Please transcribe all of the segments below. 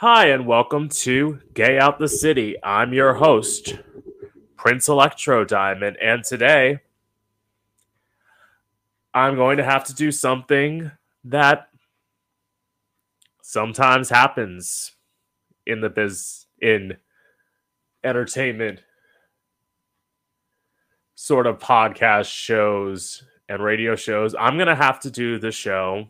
Hi, and welcome to Gay Out the City. I'm your host, Prince Electro Diamond, and today I'm going to have to do something that sometimes happens in the biz in entertainment sort of podcast shows and radio shows. I'm going to have to do the show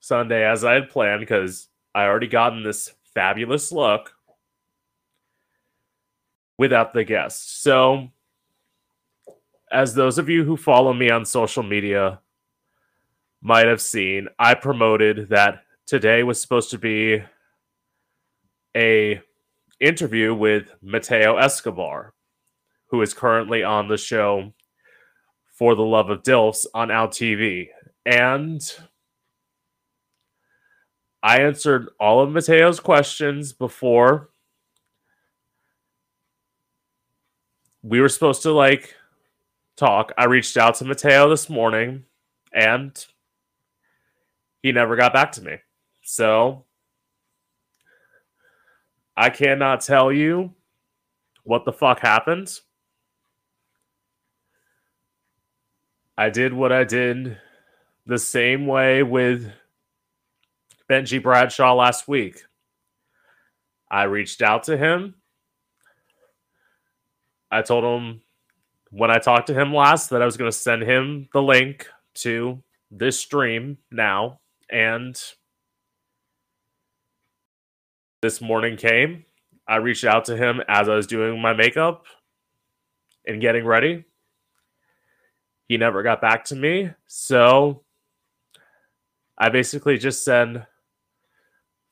Sunday as I had planned because I already gotten this fabulous look without the guest. So, as those of you who follow me on social media might have seen, I promoted that today was supposed to be a interview with Mateo Escobar, who is currently on the show For the Love of Dilfs on Out TV. And I answered all of Mateo's questions before we were supposed to like talk. I reached out to Mateo this morning and he never got back to me. So I cannot tell you what the fuck happened. I did what I did the same way with Benji Bradshaw last week. I reached out to him. I told him when I talked to him last that I was going to send him the link to this stream now. And this morning came. I reached out to him as I was doing my makeup and getting ready. He never got back to me. So I basically just said,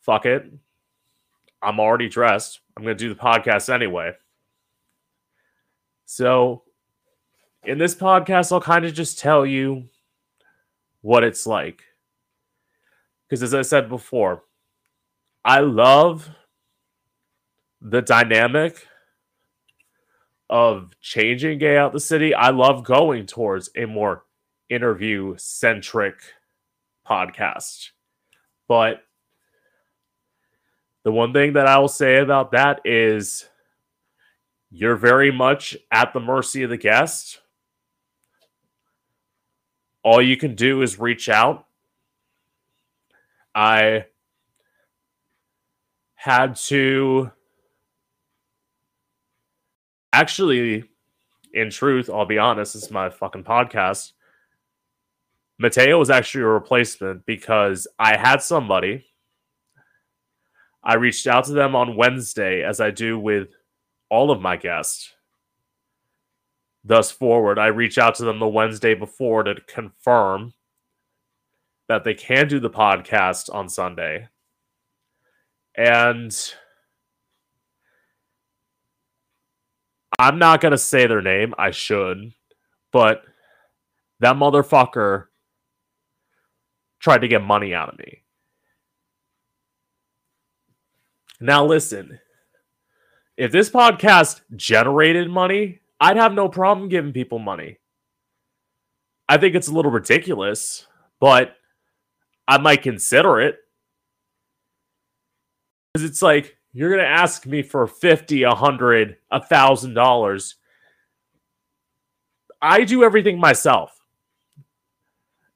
fuck it. I'm already dressed. I'm going to do the podcast anyway. So, in this podcast, I'll kind of just tell you what it's like. Because, as I said before, I love the dynamic of changing gay out the city. I love going towards a more interview centric podcast. But the one thing that I will say about that is you're very much at the mercy of the guest. All you can do is reach out. I had to actually, in truth, I'll be honest, it's my fucking podcast. Mateo was actually a replacement because I had somebody I reached out to them on Wednesday, as I do with all of my guests. Thus forward, I reach out to them the Wednesday before to confirm that they can do the podcast on Sunday. And I'm not going to say their name. I should. But that motherfucker tried to get money out of me. Now, listen, if this podcast generated money, I'd have no problem giving people money. I think it's a little ridiculous, but I might consider it. Because it's like, you're going to ask me for 50, 100, $1,000. I do everything myself.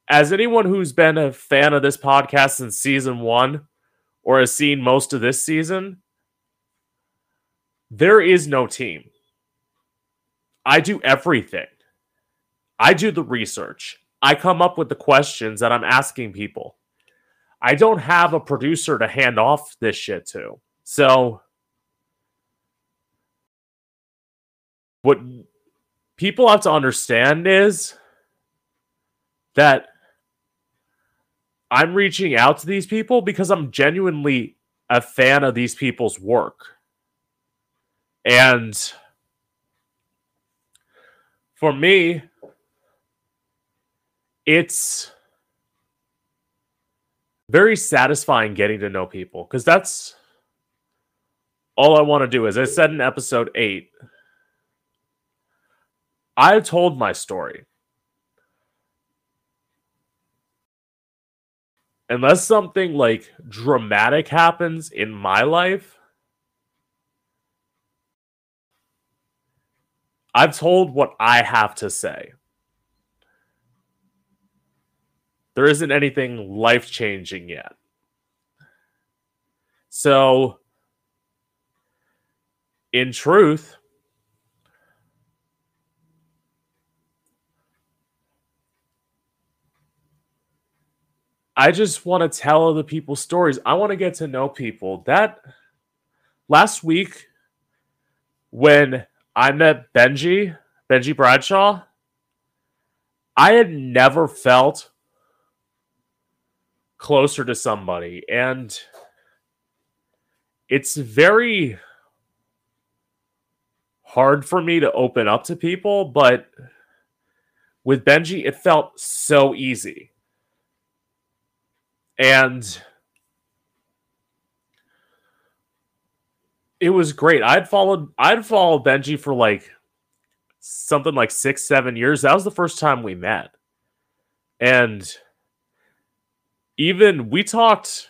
As anyone who's been a fan of this podcast since season one, or has seen most of this season, there is no team. I do everything. I do the research. I come up with the questions that I'm asking people. I don't have a producer to hand off this shit to. So, what people have to understand is that I'm reaching out to these people because I'm genuinely a fan of these people's work. And for me, it's very satisfying getting to know people because that's all I want to do. As I said in episode eight, I told my story. Unless something like dramatic happens in my life, I've told what I have to say. There isn't anything life changing yet. So, in truth, I just want to tell other people's stories. I want to get to know people. That last week when I met Benji, Benji Bradshaw, I had never felt closer to somebody. And it's very hard for me to open up to people, but with Benji, it felt so easy. And it was great. I'd followed I'd followed Benji for like something like six, seven years. That was the first time we met. And even we talked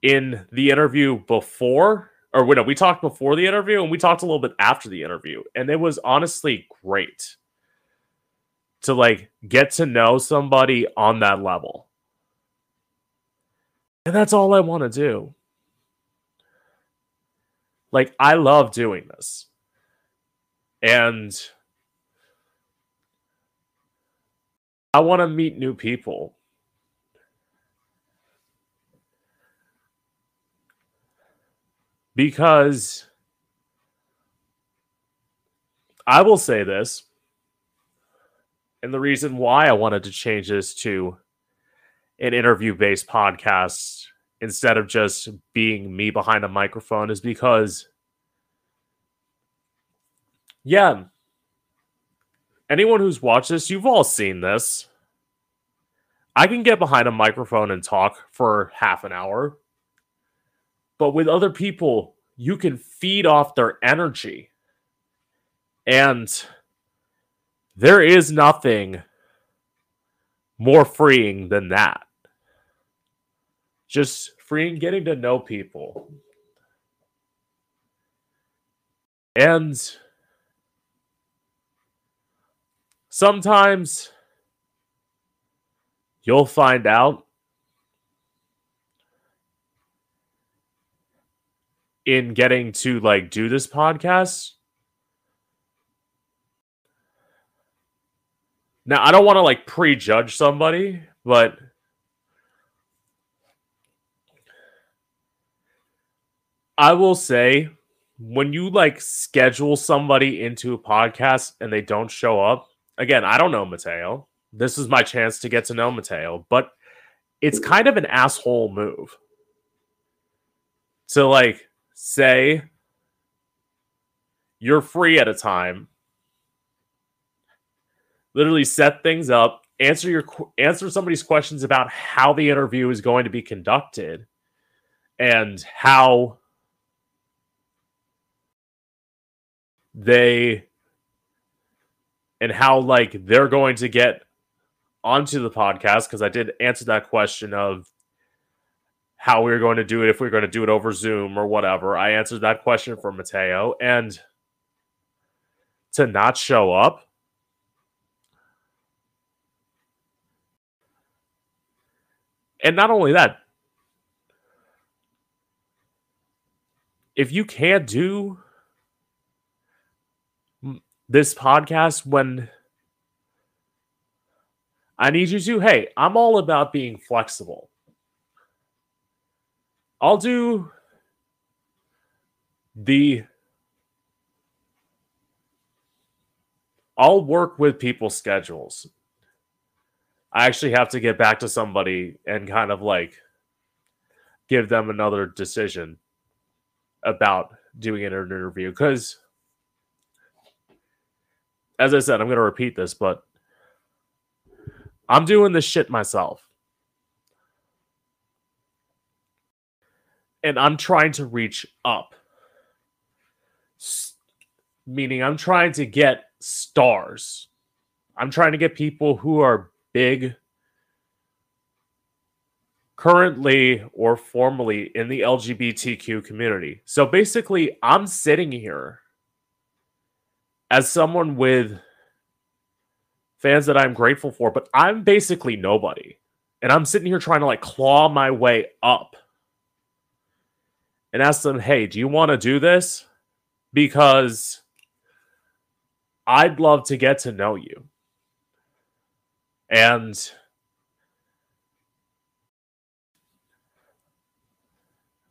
in the interview before, or no, we talked before the interview and we talked a little bit after the interview. And it was honestly great to like get to know somebody on that level. And that's all I want to do. Like, I love doing this. And I want to meet new people. Because I will say this, and the reason why I wanted to change this to an interview based podcast instead of just being me behind a microphone is because, yeah, anyone who's watched this, you've all seen this. I can get behind a microphone and talk for half an hour, but with other people, you can feed off their energy. And there is nothing more freeing than that. Just freeing getting to know people. And sometimes you'll find out in getting to like do this podcast Now, I don't want to like prejudge somebody, but I will say when you like schedule somebody into a podcast and they don't show up, again, I don't know Mateo. This is my chance to get to know Mateo, but it's kind of an asshole move to like say you're free at a time literally set things up, answer your answer somebody's questions about how the interview is going to be conducted and how they and how like they're going to get onto the podcast because I did answer that question of how we are going to do it if we are going to do it over Zoom or whatever. I answered that question for Mateo and to not show up And not only that, if you can't do this podcast when I need you to, hey, I'm all about being flexible. I'll do the I'll work with people's schedules. I actually have to get back to somebody and kind of like give them another decision about doing an interview because as I said, I'm going to repeat this, but I'm doing this shit myself. And I'm trying to reach up. S- meaning, I'm trying to get stars. I'm trying to get people who are big currently or formerly in the LGBTQ community. So basically, I'm sitting here as someone with fans that I'm grateful for, but I'm basically nobody. And I'm sitting here trying to like claw my way up and ask them, hey, do you want to do this? Because I'd love to get to know you. And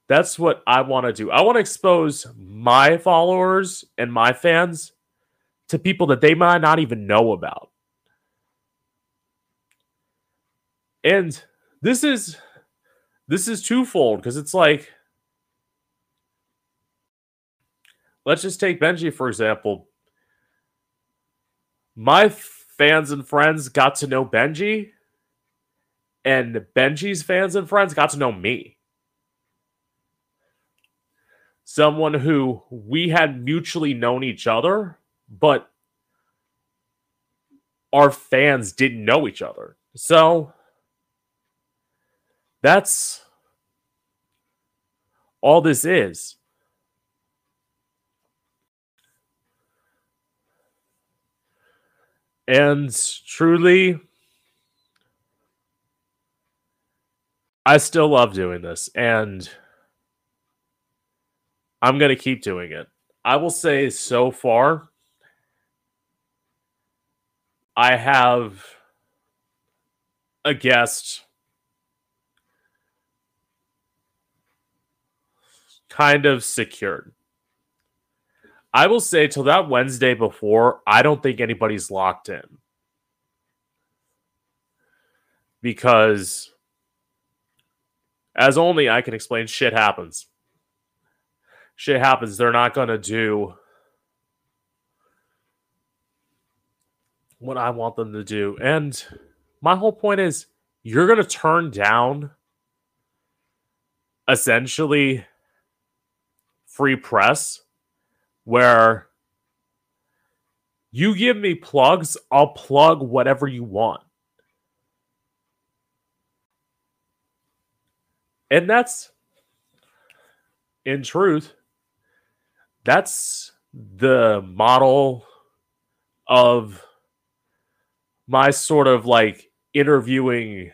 that's what I want to do. I want to expose my followers and my fans to people that they might not even know about. And this is this is twofold because it's like let's just take Benji for example. My fans and friends got to know Benji and Benji's fans and friends got to know me. Someone who we had mutually known each other, but our fans didn't know each other. So that's all this is. And truly, I still love doing this. And I'm going to keep doing it. I will say so far, I have a guest kind of secured. I will say till that Wednesday before, I don't think anybody's locked in. Because as only I can explain, shit happens. Shit happens. They're not going to do what I want them to do. And my whole point is you're going to turn down essentially free press where you give me plugs, I'll plug whatever you want. And that's, in truth, that's the model of my sort of like interviewing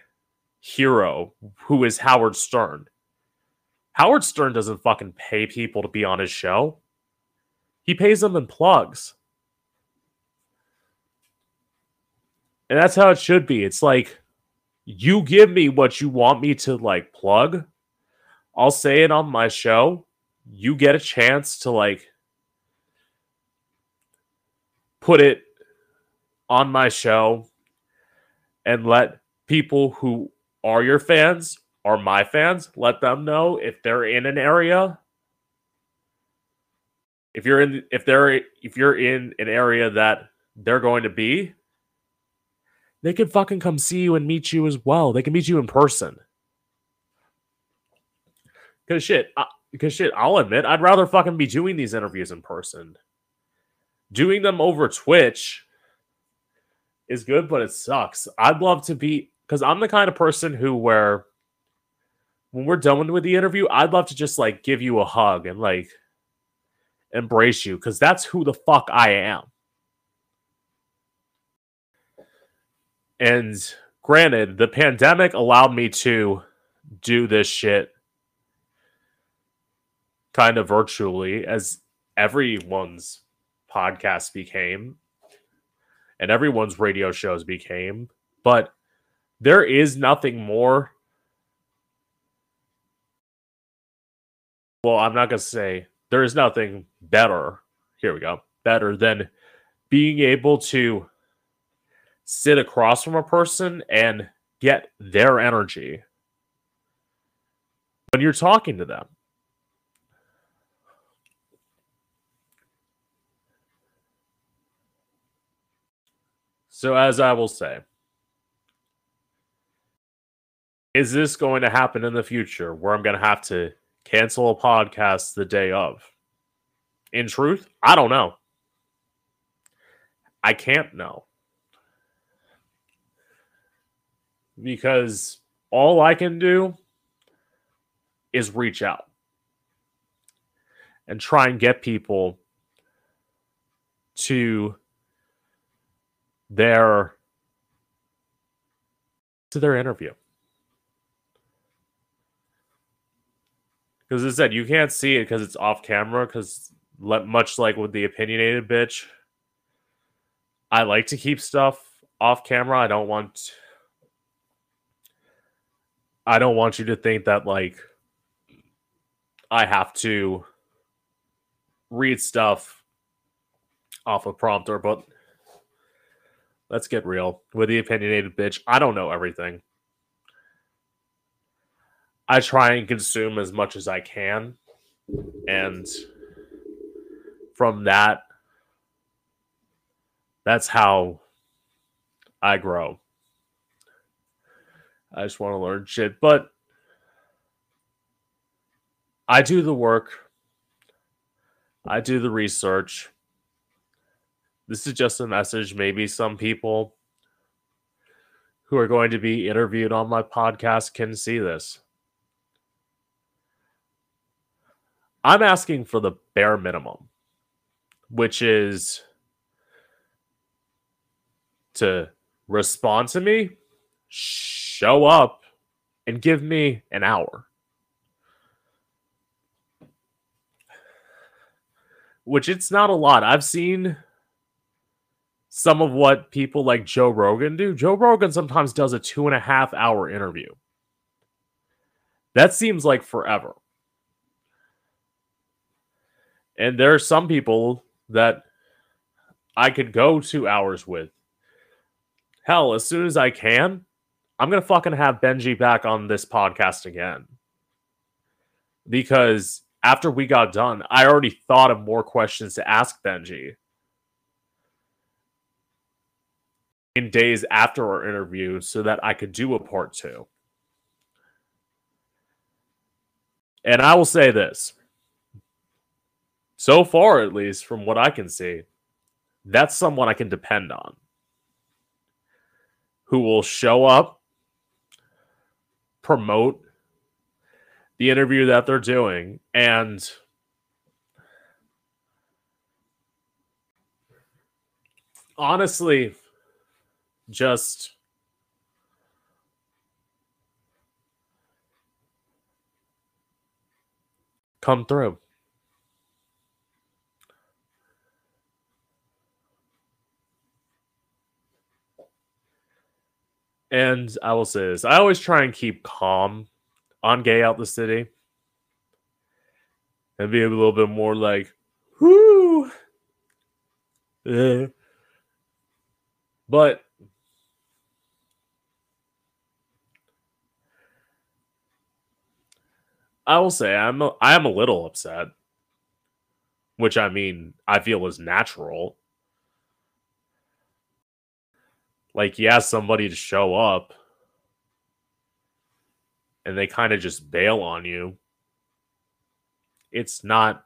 hero who is Howard Stern. Howard Stern doesn't fucking pay people to be on his show. He pays them in plugs. And that's how it should be. It's like you give me what you want me to like plug. I'll say it on my show. You get a chance to like put it on my show and let people who are your fans are my fans. Let them know if they're in an area. If you're in if they're if you're in an area that they're going to be, they can fucking come see you and meet you as well. They can meet you in person. Cause shit, because shit, I'll admit I'd rather fucking be doing these interviews in person. Doing them over Twitch is good, but it sucks. I'd love to be because I'm the kind of person who where when we're done with the interview, I'd love to just like give you a hug and like embrace you because that's who the fuck I am. And granted, the pandemic allowed me to do this shit kind of virtually as everyone's podcast became and everyone's radio shows became. But there is nothing more well, I'm not going to say there is nothing better. Here we go. Better than being able to sit across from a person and get their energy when you're talking to them. So, as I will say, is this going to happen in the future where I'm going to have to cancel a podcast the day of? In truth, I don't know. I can't know. Because all I can do is reach out and try and get people to their to their interview. Because as I said, you can't see it because it's off camera. Because much like with the opinionated bitch, I like to keep stuff off camera. I don't want I don't want you to think that like I have to read stuff off a prompter, but let's get real. With the opinionated bitch, I don't know everything. I try and consume as much as I can. And from that, that's how I grow. I just want to learn shit. But I do the work, I do the research. This is just a message. Maybe some people who are going to be interviewed on my podcast can see this. I'm asking for the bare minimum, which is to respond to me, show up, and give me an hour. Which it's not a lot. I've seen some of what people like Joe Rogan do. Joe Rogan sometimes does a two and a half hour interview. That seems like forever. And there are some people that I could go two hours with. Hell, as soon as I can, I'm going to fucking have Benji back on this podcast again. Because after we got done, I already thought of more questions to ask Benji. In days after our interview so that I could do a part two. And I will say this so far, at least from what I can see, that's someone I can depend on who will show up, promote the interview that they're doing, and honestly, just come through. And I will say this I always try and keep calm on Gay Out the City and be a little bit more like, whoo. Eh. But I will say I'm a, I am a little upset, which I mean I feel is natural. Like you ask somebody to show up, and they kind of just bail on you. It's not.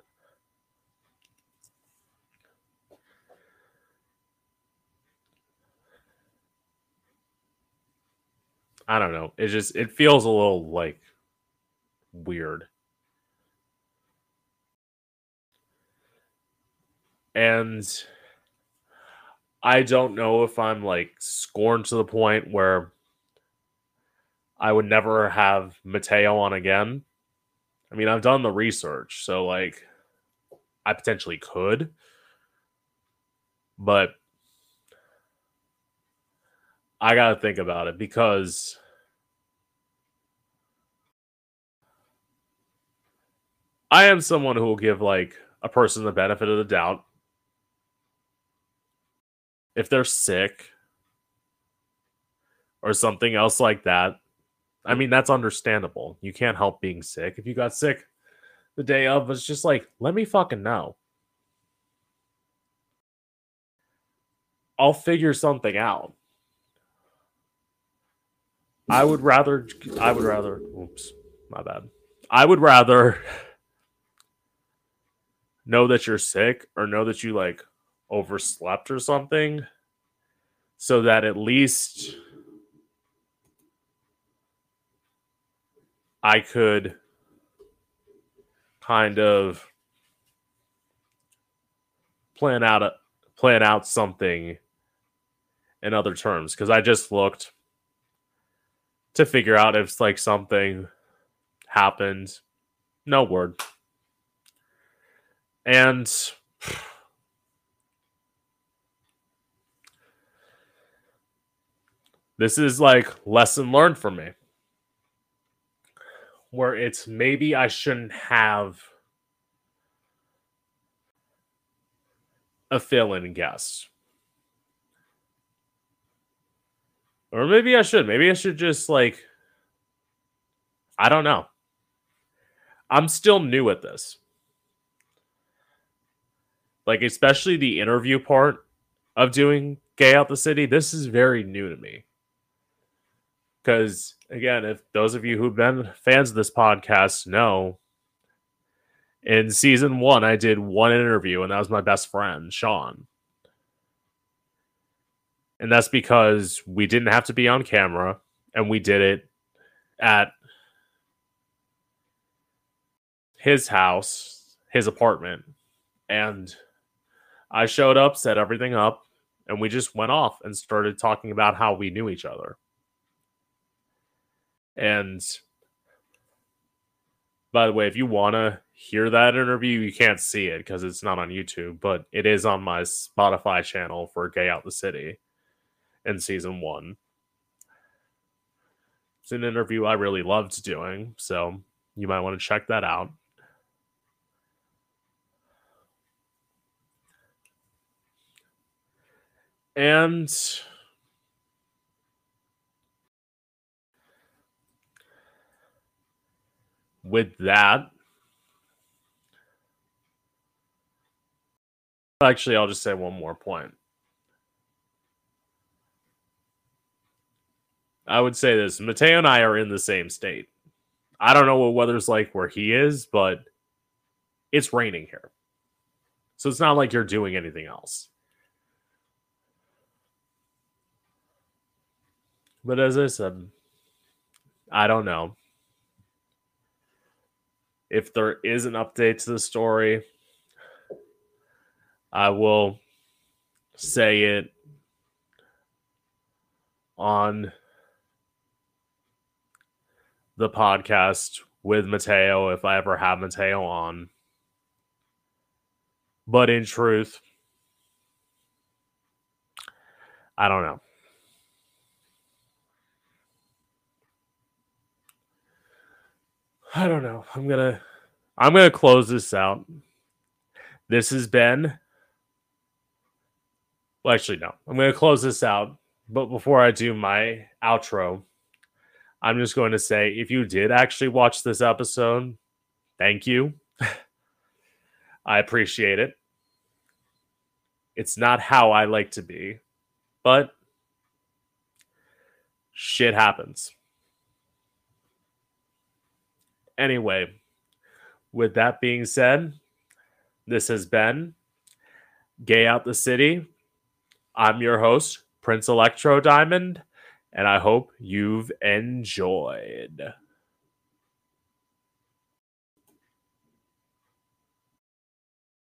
I don't know. It just it feels a little like weird. And I don't know if I'm like scorned to the point where I would never have Mateo on again. I mean, I've done the research, so like I potentially could. But I got to think about it because I am someone who will give like a person the benefit of the doubt. If they're sick or something else like that, I mean, that's understandable. You can't help being sick. If you got sick the day of, it's just like, let me fucking know. I'll figure something out. I would rather, I would rather, oops, my bad. I would rather know that you're sick or know that you like overslept or something so that at least I could kind of plan out a plan out something in other terms because I just looked to figure out if like something happened. No word. And this is like lesson learned for me where it's maybe I shouldn't have a fill-in guest. Or maybe I should. Maybe I should just like I don't know. I'm still new at this. Like especially the interview part of doing Gay Out the City, this is very new to me. Cuz again, if those of you who've been fans of this podcast know in season 1 I did one interview and that was my best friend, Sean. And that's because we didn't have to be on camera and we did it at his house, his apartment. And I showed up, set everything up, and we just went off and started talking about how we knew each other. And by the way, if you want to hear that interview, you can't see it because it's not on YouTube, but it is on my Spotify channel for Gay Out the City in season one. It's an interview I really loved doing, so you might want to check that out. And with that, actually, I'll just say one more point. I would say this Mateo and I are in the same state. I don't know what weather's like where he is, but it's raining here. So it's not like you're doing anything else. But as I said, I don't know. If there is an update to the story, I will say it on the podcast with Mateo if I ever have Mateo on. But in truth, I don't know. I don't know. I'm to I'm to close this out. This has been Well, actually no. I'm to close this out. But before I do my outro, I'm just going to say if you did actually watch this episode, thank you. I appreciate it. It's not how I like to be, but shit happens. Anyway, with that being said, this has been Gay Out the City. I'm your host, Prince Electro Diamond and I hope you've enjoyed.